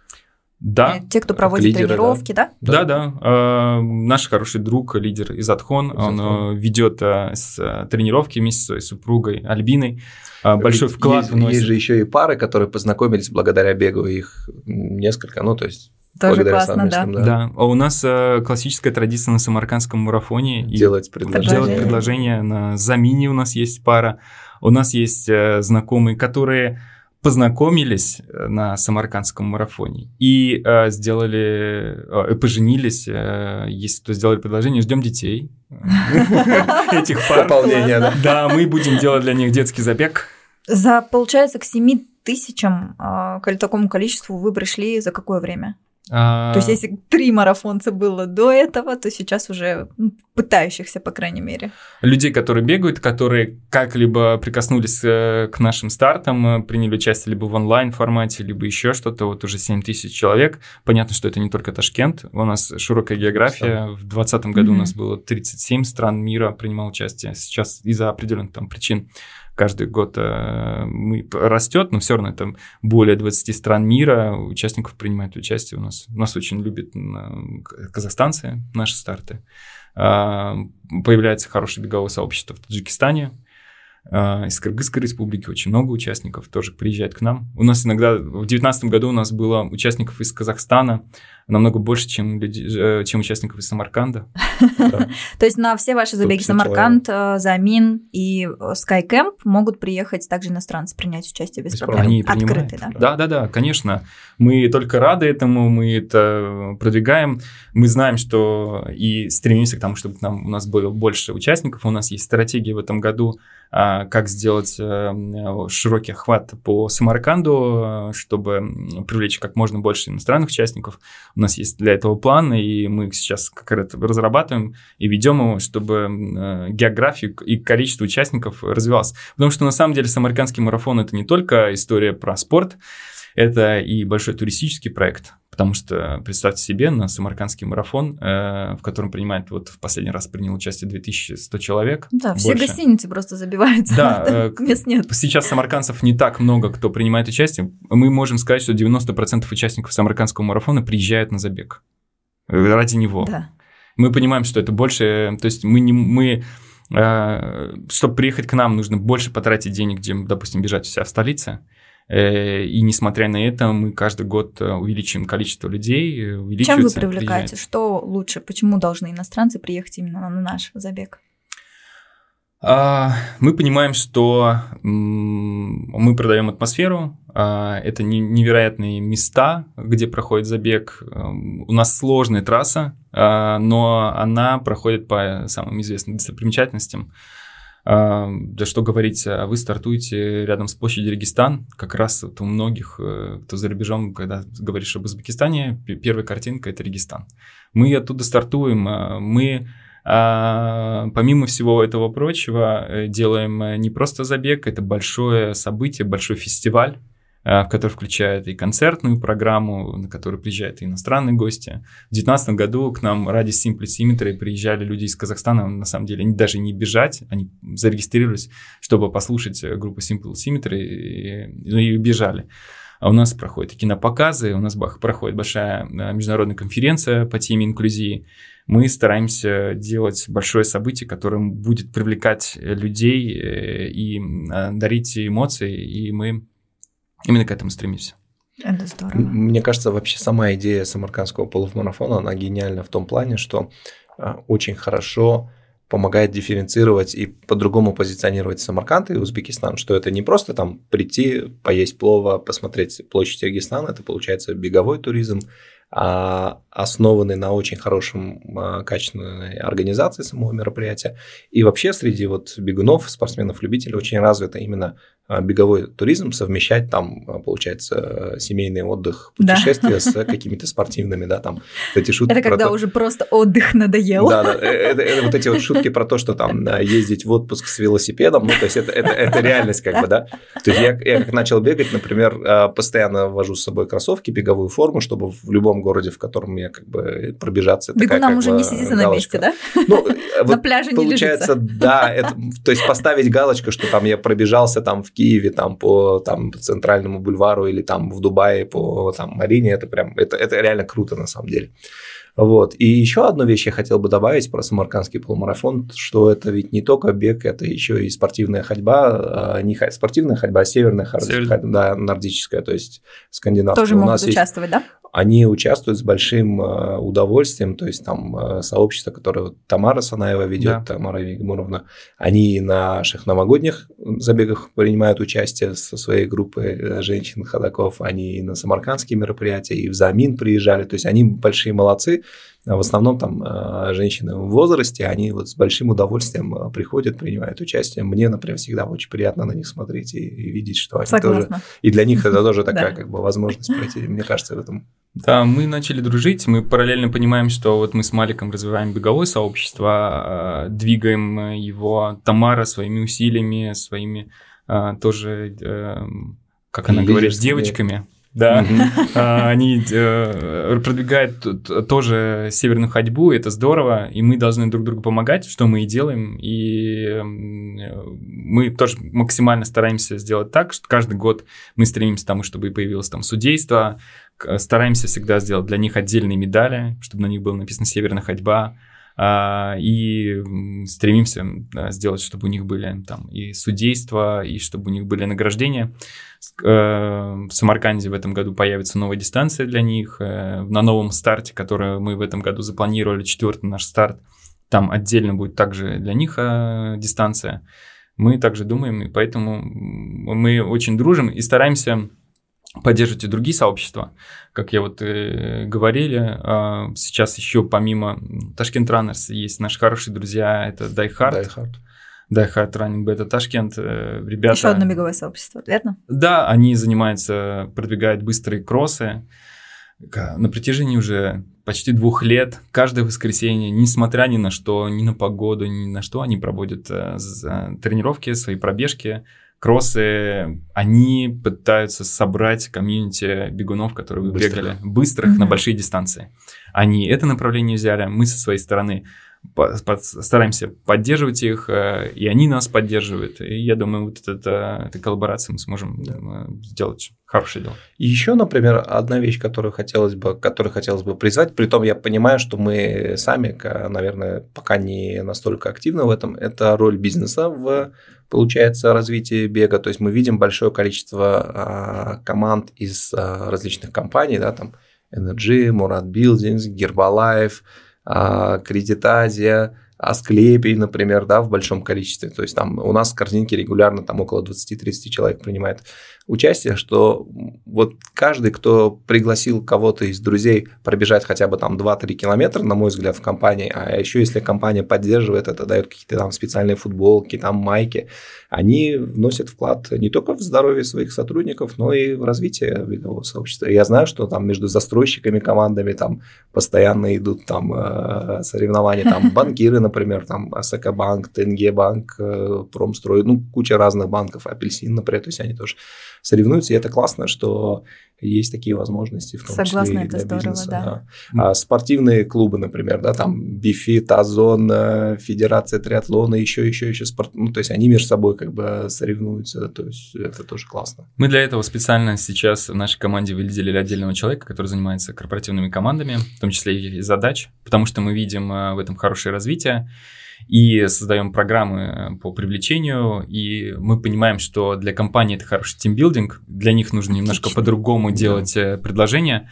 Да. Те, кто проводит лидеры, тренировки, да? Да, да. да. Э, наш хороший друг, лидер из Атхон, он э, ведет э, с, э, тренировки вместе со своей супругой Альбиной. Э, большой Ведь вклад есть, вносит. Есть же еще и пары, которые познакомились благодаря бегу, их несколько, ну то есть Тоже классно, да. совместным, Да. А у нас э, классическая традиция на самаркандском марафоне. Делать предложение. делать Предложение. предложения. На Замине у нас есть пара. У нас есть э, знакомые, которые познакомились э, на самаркандском марафоне и э, сделали, э, поженились, э, если кто сделали предложение, ждем детей этих пар. Пополнение, да. Да, мы будем делать для них детский забег. За, получается, к 7 тысячам, а, к такому количеству вы пришли за какое время? А, То есть, если три марафонца было до этого, то сейчас уже ну, пытающихся, по крайней мере. людей, которые бегают, которые как-либо прикоснулись э, к нашим стартам, э, приняли участие либо в онлайн формате, либо еще что-то, вот уже 7 тысяч человек. Понятно, что это не только Ташкент, у нас широкая география. В 2020 году у Мгм. нас было 37 стран мира принимал участие. Сейчас из-за определенных там причин каждый год э, мы растет, но все равно это более 20 стран мира участников принимают участие у нас. Нас очень любят казахстанцы, наши старты. А, Появляется хорошее беговое сообщество в Таджикистане. А, Из Кыргызской республики очень много участников тоже приезжает к нам. У нас иногда в 2019 году у нас было участников из Казахстана намного больше, чем, люди- э, чем участников из Самарканда. Да. То есть на все ваши забеги 150 Самарканд, э, Замин и Skycamp могут приехать также иностранцы, принять участие без проблем. Открытый, да? Да, да, да, конечно. Мы только рады этому, мы это продвигаем. Мы знаем, что и стремимся к тому, чтобы у нас было больше участников. У нас есть стратегия в этом году, а, как сделать э, широкий охват по Самарканду, чтобы привлечь как можно больше иностранных участников. У нас есть для этого план, и мы сейчас как раз разрабатываем и ведем его, чтобы э, география и количество участников развивалось. Потому что на самом деле Самаркандский марафон это не только история про спорт, это и большой туристический проект, потому что представьте себе на Самаркандский марафон, э, в котором принимает, вот в последний раз принял участие 2100 человек. Да, все больше. гостиницы просто забиваются. Да, э, мест нет. Сейчас самаркандцев не так много, кто принимает участие. Мы можем сказать, что 90% участников Самаркандского марафона приезжают на забег э, ради него. Да. Мы понимаем, что это больше, то есть мы не мы э, чтобы приехать к нам, нужно больше потратить денег, чем, допустим, бежать у себя в столице. Э, И несмотря на это, мы каждый год э, увеличиваем количество людей, э, Чем вы привлекаете? Что лучше? Почему должны иностранцы приехать именно на наш забег? А, Мы понимаем, что мы продаем атмосферу, а, это не- невероятные места, где проходит забег. Эм, У нас сложная трасса, а, но она проходит по самым известным достопримечательностям. Да что говорить, а вы стартуете рядом с площадью Регистан, как раз вот у многих, э, кто за рубежом, когда говоришь об Узбекистане, первая картинка – это Регистан. Мы оттуда стартуем, а, мы а, помимо всего этого прочего, э, делаем э, не просто забег, это большое событие, большой фестиваль, в который включает и концертную программу, на которую приезжают и иностранные гости. В 2019 году к нам ради Simplicimeter приезжали люди из Казахстана, на самом деле, они даже не бежать, они зарегистрировались, чтобы послушать э, группу Simplicimeter и, ну, и бежали. А у нас проходят и кинопоказы, у нас проходит большая э, международная конференция по теме инклюзии. Мы стараемся делать большое событие, которым будет привлекать э, людей э, и э, дарить эмоции, и мы именно к этому стремимся. Это здорово. Мне кажется, вообще сама идея самаркандского полуфмарафона, она гениальна в том плане, что а, очень хорошо помогает дифференцировать и по-другому позиционировать Самарканд и Узбекистан, что это не просто там прийти, поесть плова, посмотреть площадь Регистана, это получается беговой туризм, а основанный на очень хорошем а, качественной организации самого мероприятия. И вообще среди вот бегунов, спортсменов-любителей очень развито именно а, беговой туризм, совмещать там, а, получается, э, семейный отдых, Да. путешествия с какими-то спортивными, да, там эти шутки Это когда то- уже просто отдых надоел. да, да, э, это, это вот эти вот шутки про то, что там ездить в отпуск с велосипедом, ну, то есть это, это, это реальность как бы, да. То есть я, я как начал бегать, например, постоянно вожу с собой кроссовки, беговую форму, чтобы в любом городе, в котором я как бы пробежаться. такая Бегунам как уже бы не сидится на галочка. месте, да? Ну, э, На вот пляже не получается, лежится. да, это, то есть поставить галочку, что там я пробежался там в Киеве там по там по центральному бульвару или там в Дубае по там Марине, это прям это это реально круто на самом деле. Вот. И еще одну вещь я хотел бы добавить про самаркандский полумарафон, что это ведь не только бег, это еще и спортивная ходьба, а, не спортивная ходьба, а северная ходьба, Северная. да, нордическая, то есть скандинавская. Тоже У могут нас есть участвовать, да? они участвуют с большим э, удовольствием, то есть там э, сообщество, которое Тамара Санаева ведет, да. Тамара Егоровна, они на наших новогодних забегах принимают участие со своей группой э, женщин-ходаков, они на самаркандские мероприятия, и в Замин приезжали, то есть они большие молодцы, в основном там женщины в возрасте, они вот с большим удовольствием приходят, принимают участие. Мне, например, всегда очень приятно на них смотреть и, и видеть, что они Согласна. тоже... И для них это тоже такая как бы возможность пройти. Мне кажется, в этом да, мы начали дружить, мы параллельно понимаем, что вот мы с Маликом развиваем беговое сообщество, а, двигаем его Тамара своими усилиями, своими тоже, э, как она говорит, девочками. Да, а, они э, продвигают тоже северную ходьбу, это здорово, и мы должны друг другу помогать, что мы и делаем, и мы тоже максимально стараемся сделать так, что каждый год мы стремимся к тому, чтобы появилось там судейство, стараемся всегда сделать для них отдельные медали, чтобы на них было написано «Северная ходьба», и стремимся сделать, чтобы у них были там и судейства, и чтобы у них были награждения. Э, в Самарканде в этом году появится новая дистанция для них. Э, на новом старте, который мы в этом году запланировали, четвертый наш старт, там отдельно будет также для них э, дистанция. Мы также думаем, и поэтому мы очень дружим и стараемся поддерживать и другие сообщества. Как я вот э, говорили, э, сейчас еще помимо Ташкент Раннерс есть наши хорошие друзья, это Die Hard. Die Hard. Die Hard Running Beta Ташкент. Э, ребята... Еще одно беговое сообщество, верно? Да, они занимаются, продвигают быстрые кроссы. На протяжении уже почти двух лет, каждое воскресенье, несмотря ни на что, ни на погоду, ни на что, они проводят э, тренировки, свои пробежки, кроссы, они пытаются собрать комьюнити бегунов, которые быстрых. бегали быстрых mm-hmm. на большие дистанции. Они это направление взяли, мы со своей стороны стараемся поддерживать их, э, и они нас поддерживают. И я думаю, вот эта, эта коллаборация мы сможем да. сделать хорошее дело. И еще, например, одна вещь, которую хотелось бы, которую хотелось бы призвать, при том я понимаю, что мы сами, наверное, пока не настолько активны в этом, это роль бизнеса в получается развитие бега. То есть мы видим большое количество а, команд из а, различных компаний, да, там Energy, Murad Buildings, Herbalife, а, Кредит Азия, Асклепий, например, да, в большом количестве. То есть там у нас в корзинке регулярно там около 20-30 человек принимает участие, что вот каждый, кто пригласил кого-то из друзей пробежать хотя бы там 2-3 километра, на мой взгляд, в компании, а еще если компания поддерживает это, дает какие-то там специальные футболки, там майки, они вносят вклад не только в здоровье своих сотрудников, но и в развитие бегового сообщества. Я знаю, что там между застройщиками, командами там постоянно идут там э, соревнования, там банкиры, например, там Асакабанк, Тенгебанк, э, Промстрой, ну, куча разных банков, Апельсин, например, то есть они тоже соревнуются, и это классно, что есть такие возможности, в том Согласна, числе и для здорово, бизнеса. Да. Да. А спортивные клубы, например, да, там Бифит, Озон, э, Федерация триатлона, еще, еще, еще спорт, ну, то есть они между собой как бы соревнуются, то есть это тоже классно. Мы для этого специально сейчас в нашей команде выделили отдельного человека, который занимается корпоративными командами, в том числе и задач, потому что мы видим э, в этом хорошее развитие и создаем программы э, по привлечению, и мы понимаем, что для компании это хороший тимбилдинг, для них нужно Отлично. немножко по-другому да. делать э, предложения,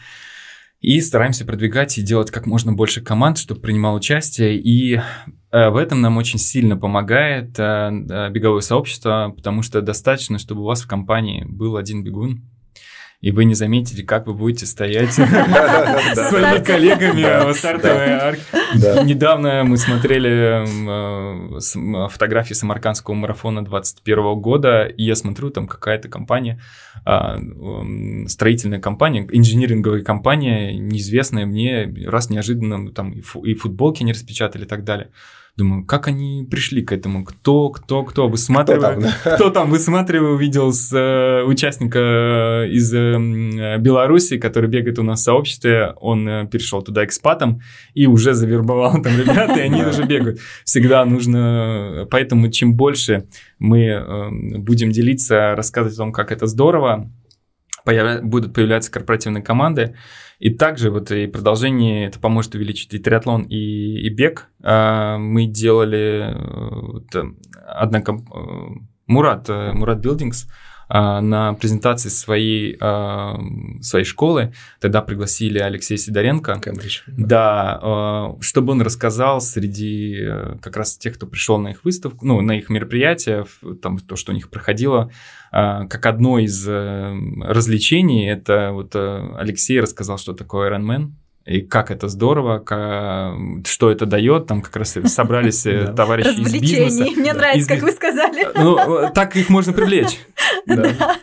и стараемся продвигать и делать как можно больше команд, чтобы принимал участие, и э, в этом нам очень сильно помогает беговое сообщество, потому что достаточно, чтобы у вас в компании был один бегун, и вы не заметите, как вы будете стоять с своими коллегами в стартовой арке. Недавно мы смотрели э, фотографии самаркандского марафона 21 года, и я смотрю, там какая-то компания, а, строительная компания, инжиниринговая компания, неизвестная мне, раз неожиданно там и футболки не распечатали и так далее. Думаю, как они пришли к этому? Кто, кто, кто? Высматриваю, кто там, кто там? Высматриваю, увидел с э, участника из э, Беларуси, который бегает у нас в сообществе. Он э, перешел туда экспатом и уже завербовал там ребят, и они уже бегают. Всегда нужно... Поэтому чем больше мы э, будем делиться, рассказывать о том, как это здорово, появля... будут появляться корпоративные команды, и также вот и продолжение, это поможет увеличить и триатлон, и, и бег. А, мы делали, вот, одна комп... Мурат, Мурат Билдингс, на презентации своей, а, своей школы. Тогда пригласили Алексея Сидоренко. Кембридж. Да, а, чтобы он рассказал среди э, как раз тех, кто пришел на их выставку, ну, на их мероприятие, там то, что у них проходило, как одно из э, развлечений, это вот э, Алексей рассказал, что такое Iron Man, и как это здорово, как, что это дает, там как раз собрались э, товарищи из бизнеса. Мне нравится, как вы сказали. Ну, так их можно привлечь.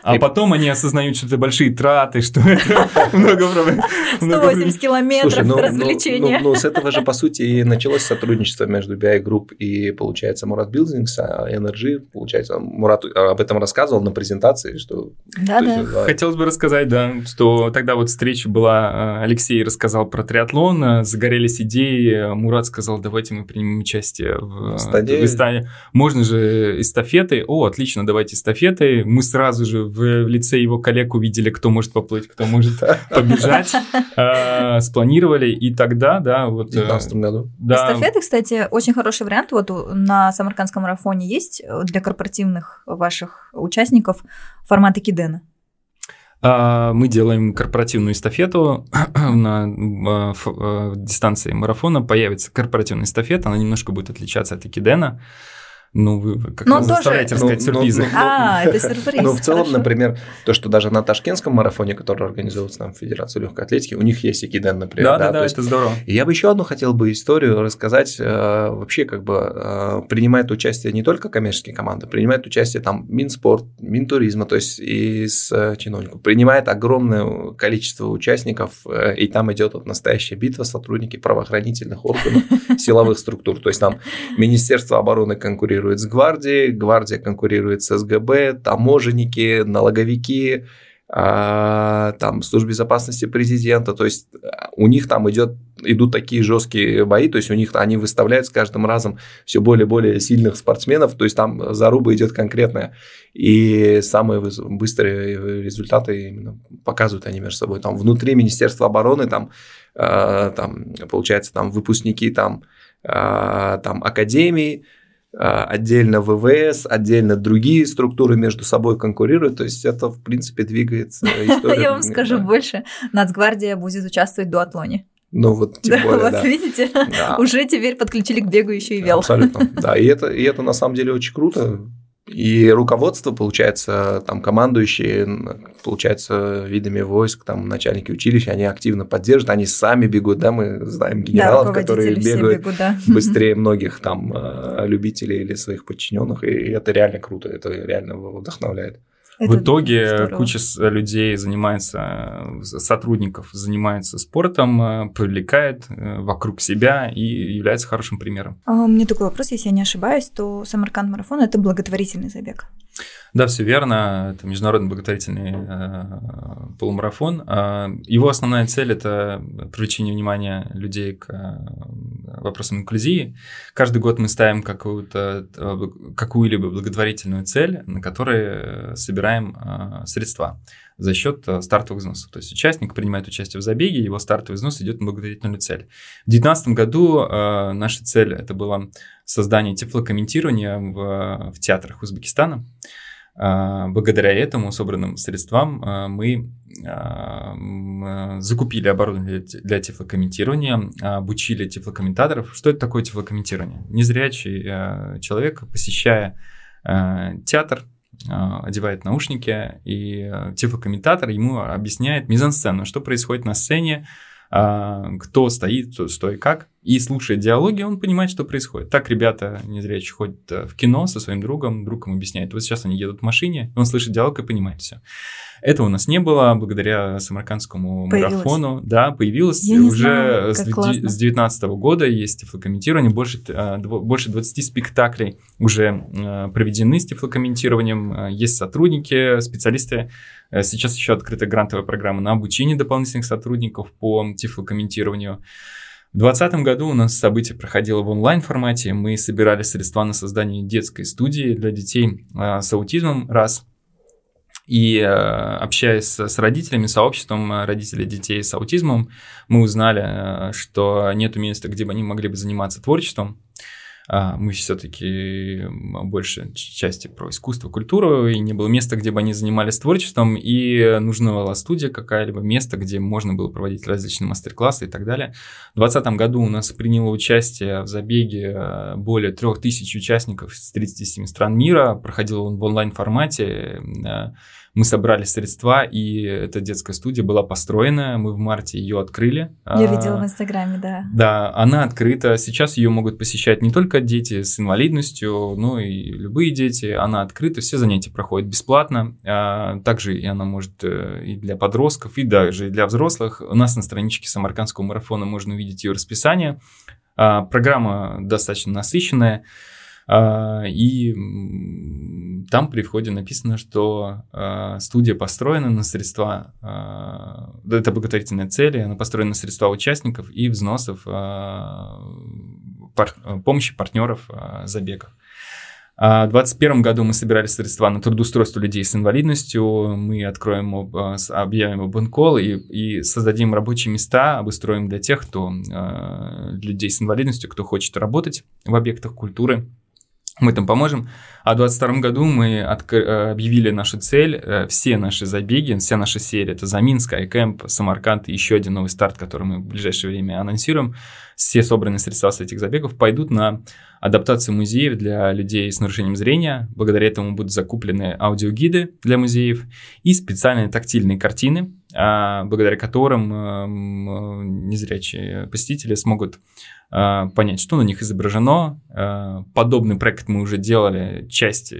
А потом они осознают, что это большие траты, что это много проблем. 180 километров ну, ну, развлечения. Ну, с этого же, по сути, и началось сотрудничество между BI Group и, получается, Мурат Билдингс, а Energy, получается, Мурат об этом рассказывал на презентации, что... Да, да. Хотелось бы рассказать, да, что тогда вот встреча была, э, Алексей рассказал про триатлон, э, загорелись идеи, Мурат сказал, давайте мы примем участие в, в эстаде. Можно же эстафеты? О, отлично, давайте эстафеты. Мы сразу же в лице его коллег увидели, кто может поплыть, кто может побежать, э, спланировали, и тогда, да, вот... В 2019 году. Да. Эстафеты, кстати, очень хороший вариант. Вот на Самаркандском марафоне есть для корпоративных ваших участников форматы Кидена. А, мы делаем корпоративную эстафету на а, а, дистанции марафона. Появится корпоративная эстафета, она немножко будет отличаться от Экидена. Ну, вы как но раз тоже... заставляете рассказать ну, сюрпризы. Ну, ну, а, это сюрприз. Ну, в целом, например, то, что даже на ташкентском марафоне, который организуется там Федерация легкой атлетики, у них есть Экиден, например. Да, да, да, это здорово. И я бы еще одну хотел бы историю рассказать. Э, вообще, как бы, э, принимает участие не только коммерческие команды, принимает участие там Минспорт, Минтуризма, то есть из э, чиновников. Принимает огромное количество участников, и там идет вот настоящая битва сотрудники правоохранительных органов, силовых структур. То есть там Министерство обороны конкурирует с гвардией, гвардия конкурирует с СГБ, таможенники, налоговики, а, там служба безопасности президента, то есть а, у них там идет, идут такие жесткие бои, то есть у них они выставляют с каждым разом все более и более сильных спортсменов, то есть там заруба идет конкретная, и самые быстрые результаты именно показывают они между собой, там внутри Министерства обороны, там, а, там получается, там выпускники там, там академии, а, отдельно ВВС, отдельно другие структуры между собой конкурируют, то есть это, в принципе, двигается история. Я вам скажу больше, Нацгвардия будет участвовать в дуатлоне. Ну вот, тем да, более, вот да. видите, да. уже теперь подключили к бегу еще и вел. Абсолютно, да, и это, и это на самом деле очень круто, и руководство, получается, там командующие, получается, видами войск, там начальники училища, они активно поддерживают, они сами бегут, да, мы знаем генералов, да, которые бегают бегут, да. быстрее многих там э, любителей или своих подчиненных, и это реально круто, это реально вдохновляет. Это в итоге здорово. куча людей занимается, сотрудников занимается спортом, э, привлекает э, вокруг себя и является хорошим примером. А у меня такой вопрос, если я не ошибаюсь, то Самарканд марафон это благотворительный забег. Да, все верно. Это международный благотворительный э, полумарафон. Э, его основная цель это привлечение внимания людей к э, вопросам инклюзии. Каждый год мы ставим какую-то э, какую-либо благотворительную цель, на которой собираем э, средства за счет э, стартовых взносов. То есть участник принимает участие в забеге, его стартовый взнос идет на благотворительную цель. В 2019 году э, наша цель это было создание тифлокомментирования в, в театрах Узбекистана. А, благодаря этому собранным средствам а, мы закупили оборудование для тифлокомментирования, обучили тифлокомментаторов. Что это такое тифлокомментирование? Незрячий человек, посещая театр, одевает наушники, и тифлокомментатор ему объясняет мизансцену, что происходит на сцене, а, кто стоит, что и как, и слушает диалоги, он понимает, что происходит. Так ребята незрячие ходят э, в кино со своим другом, друг им объясняет. Вот сейчас они едут в машине, он слышит диалог и понимает все. Этого у нас не было, благодаря самаркандскому появилось. марафону. Да, появилось Я уже знаю, с 2019 года есть тифлокомментирование, больше, э, больше 20 спектаклей уже э, проведены с тифлокомментированием, есть сотрудники, специалисты сейчас еще открыта грантовая программа на обучение дополнительных сотрудников по тифлокомментированию. В 2020 году у нас событие проходило в онлайн-формате. Мы собирали средства на создание детской студии для детей э, с аутизмом, раз. И э, общаясь с родителями, сообществом родителей детей с аутизмом, мы узнали, что нет места, где бы они могли бы заниматься творчеством. А, мы все-таки больше части про искусство, культуру, и не было места, где бы они занимались творчеством, и нужна была студия какая-либо, место, где можно было проводить различные мастер-классы и так далее. В 2020 году у нас приняло участие в забеге а, более 3000 участников с 37 стран мира, проходил он в онлайн-формате, а, мы собрали средства, и эта детская студия была построена. Мы в марте ее открыли. Я видела в Инстаграме, да. Да, она открыта. Сейчас ее могут посещать не только дети с инвалидностью, но и любые дети. Она открыта, все занятия проходят бесплатно. А, также и она может э, и для подростков, и даже и для взрослых. У нас на страничке Самаркандского марафона можно увидеть ее расписание. А, программа достаточно насыщенная. А, и там при входе написано, что а, студия построена на средства, а, это благотворительные цели, она построена на средства участников и взносов помощи партнеров забегов. В 2021 году мы собирали средства на трудоустройство людей с инвалидностью. Мы откроем, объявим об и, и создадим рабочие места, обустроим для тех, кто, людей с инвалидностью, кто хочет работать в объектах культуры мы там поможем. А в 2022 году мы э, объявили нашу цель, э, все наши забеги, вся наша серия, это Заминск, Айкэмп, Самарканд и еще один новый старт, который мы в ближайшее время анонсируем. Все собранные средства с этих забегов пойдут на адаптацию музеев для людей с нарушением зрения. Благодаря этому будут закуплены аудиогиды для музеев и специальные тактильные картины, а, благодаря которым э, незрячие посетители смогут а, понять, что на них изображено. Подобный проект мы уже делали, часть и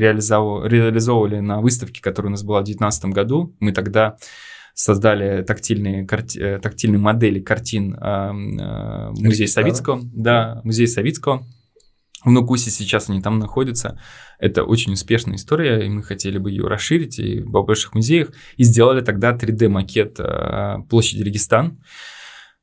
реализовывали на выставке, которая у нас была в 2019 году. Мы тогда создали тактильные, карти... Э, тактильные модели картин а, музея Савицкого. Да, музей Савицкого. В Нукусе сейчас они там находятся. Это очень успешная история, и мы хотели бы ее расширить и в больших музеях. И сделали тогда 3D-макет площади Регистан.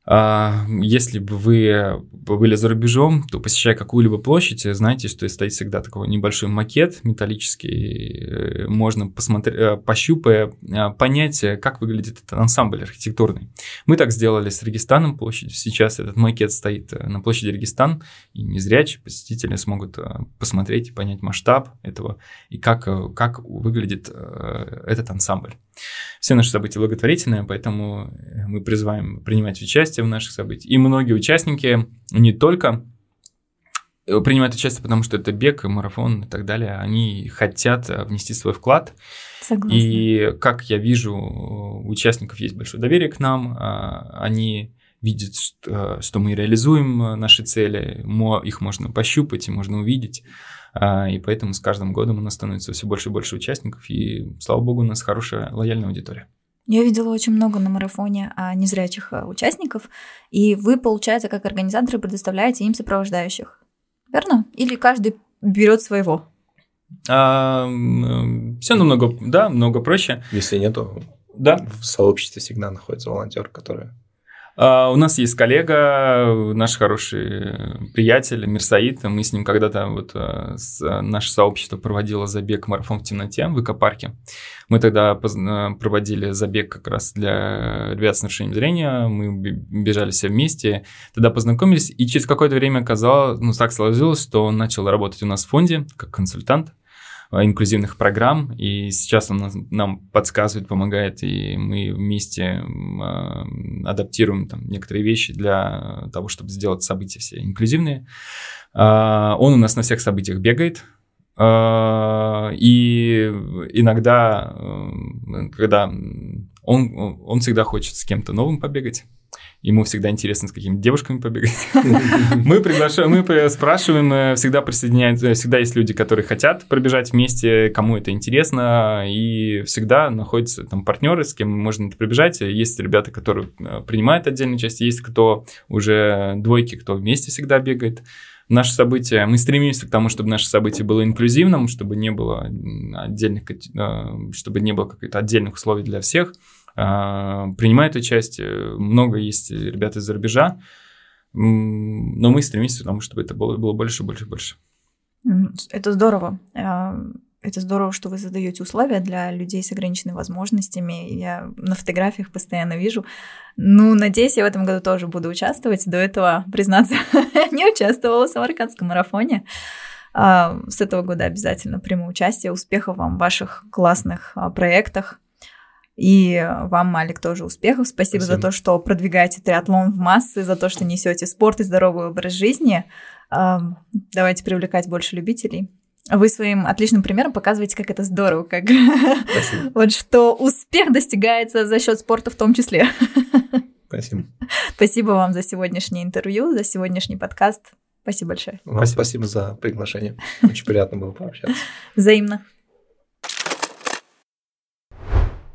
Если бы вы были за рубежом, то посещая какую-либо площадь, знаете, что стоит всегда такой небольшой макет металлический, э, можно посмотреть, э, пощупая, э, понять, как выглядит этот ансамбль архитектурный. Мы так сделали с Регистаном площадь. Сейчас этот макет стоит на площади Регистан, и незрячие посетители смогут посмотреть и понять масштаб этого и как, как выглядит этот ансамбль. Все наши события благотворительные, поэтому мы призываем принимать участие в наших событиях. И многие участники не только принимают участие, потому что это бег, марафон и так далее, они хотят внести свой вклад. Согласна. И как я вижу, у участников есть большое доверие к нам, а, они видят, что мы реализуем наши цели, их можно пощупать и можно увидеть. А, и поэтому с каждым годом у нас становится все больше и больше участников, и, слава богу, у нас хорошая лояльная аудитория. Я видела очень много на марафоне а, незрячих а, участников, и вы, получается, как организаторы предоставляете им сопровождающих, верно? Или каждый берет своего? А, все намного, да, много проще. Если нету, да. в сообществе всегда находится волонтер, который у нас есть коллега, наш хороший приятель Мирсаид. Мы с ним когда-то, вот с, uh, наше сообщество проводило забег марафон в темноте в экопарке. Мы тогда проводили забег как раз для ребят с нарушением зрения. Мы бежали все вместе, тогда познакомились. И через какое-то время оказалось, ну так сложилось, что он начал работать у нас в фонде как консультант. Э, инклюзивных программ, и сейчас он нам подсказывает, помогает, и мы вместе э, адаптируем там некоторые вещи для того, чтобы сделать события все инклюзивные. Э, он у нас на всех событиях бегает, и иногда, когда он, он всегда хочет с кем-то новым побегать, ему всегда интересно с какими девушками побегать. Мы приглашаем, мы спрашиваем, э, всегда присоединяются, всегда есть люди, которые хотят пробежать вместе, кому это интересно, и всегда находятся там партнеры, с кем можно это пробежать. Есть ребята, которые э, принимают отдельную часть, есть кто уже двойки, кто вместе всегда бегает наше событие, мы стремимся к тому, чтобы наше событие было инклюзивным, чтобы не было отдельных, э, чтобы не было каких-то отдельных условий для всех. А, принимают участие. Много есть ребят из-за рубежа. Но мы стремимся к тому, чтобы это было, было больше, больше, больше. Это здорово. А, Это здорово, что вы задаете условия для людей с ограниченными возможностями. Я на фотографиях постоянно вижу. Ну, надеюсь, я в этом году тоже буду участвовать. До этого, признаться, не участвовала в Самаркандском марафоне. А, с этого года обязательно приму участие. Успехов вам в ваших классных проектах. И вам, Алик, тоже успехов. Спасибо, Спасибо за то, что продвигаете триатлон в массы, за то, что несете спорт и здоровый образ жизни. Давайте привлекать больше любителей. Вы своим отличным примером показываете, как это здорово, как вот что успех достигается за счет спорта в том числе. Спасибо. Спасибо вам за сегодняшнее интервью, за сегодняшний подкаст. Спасибо большое. Вам спасибо. спасибо за приглашение. Очень приятно было пообщаться. Взаимно.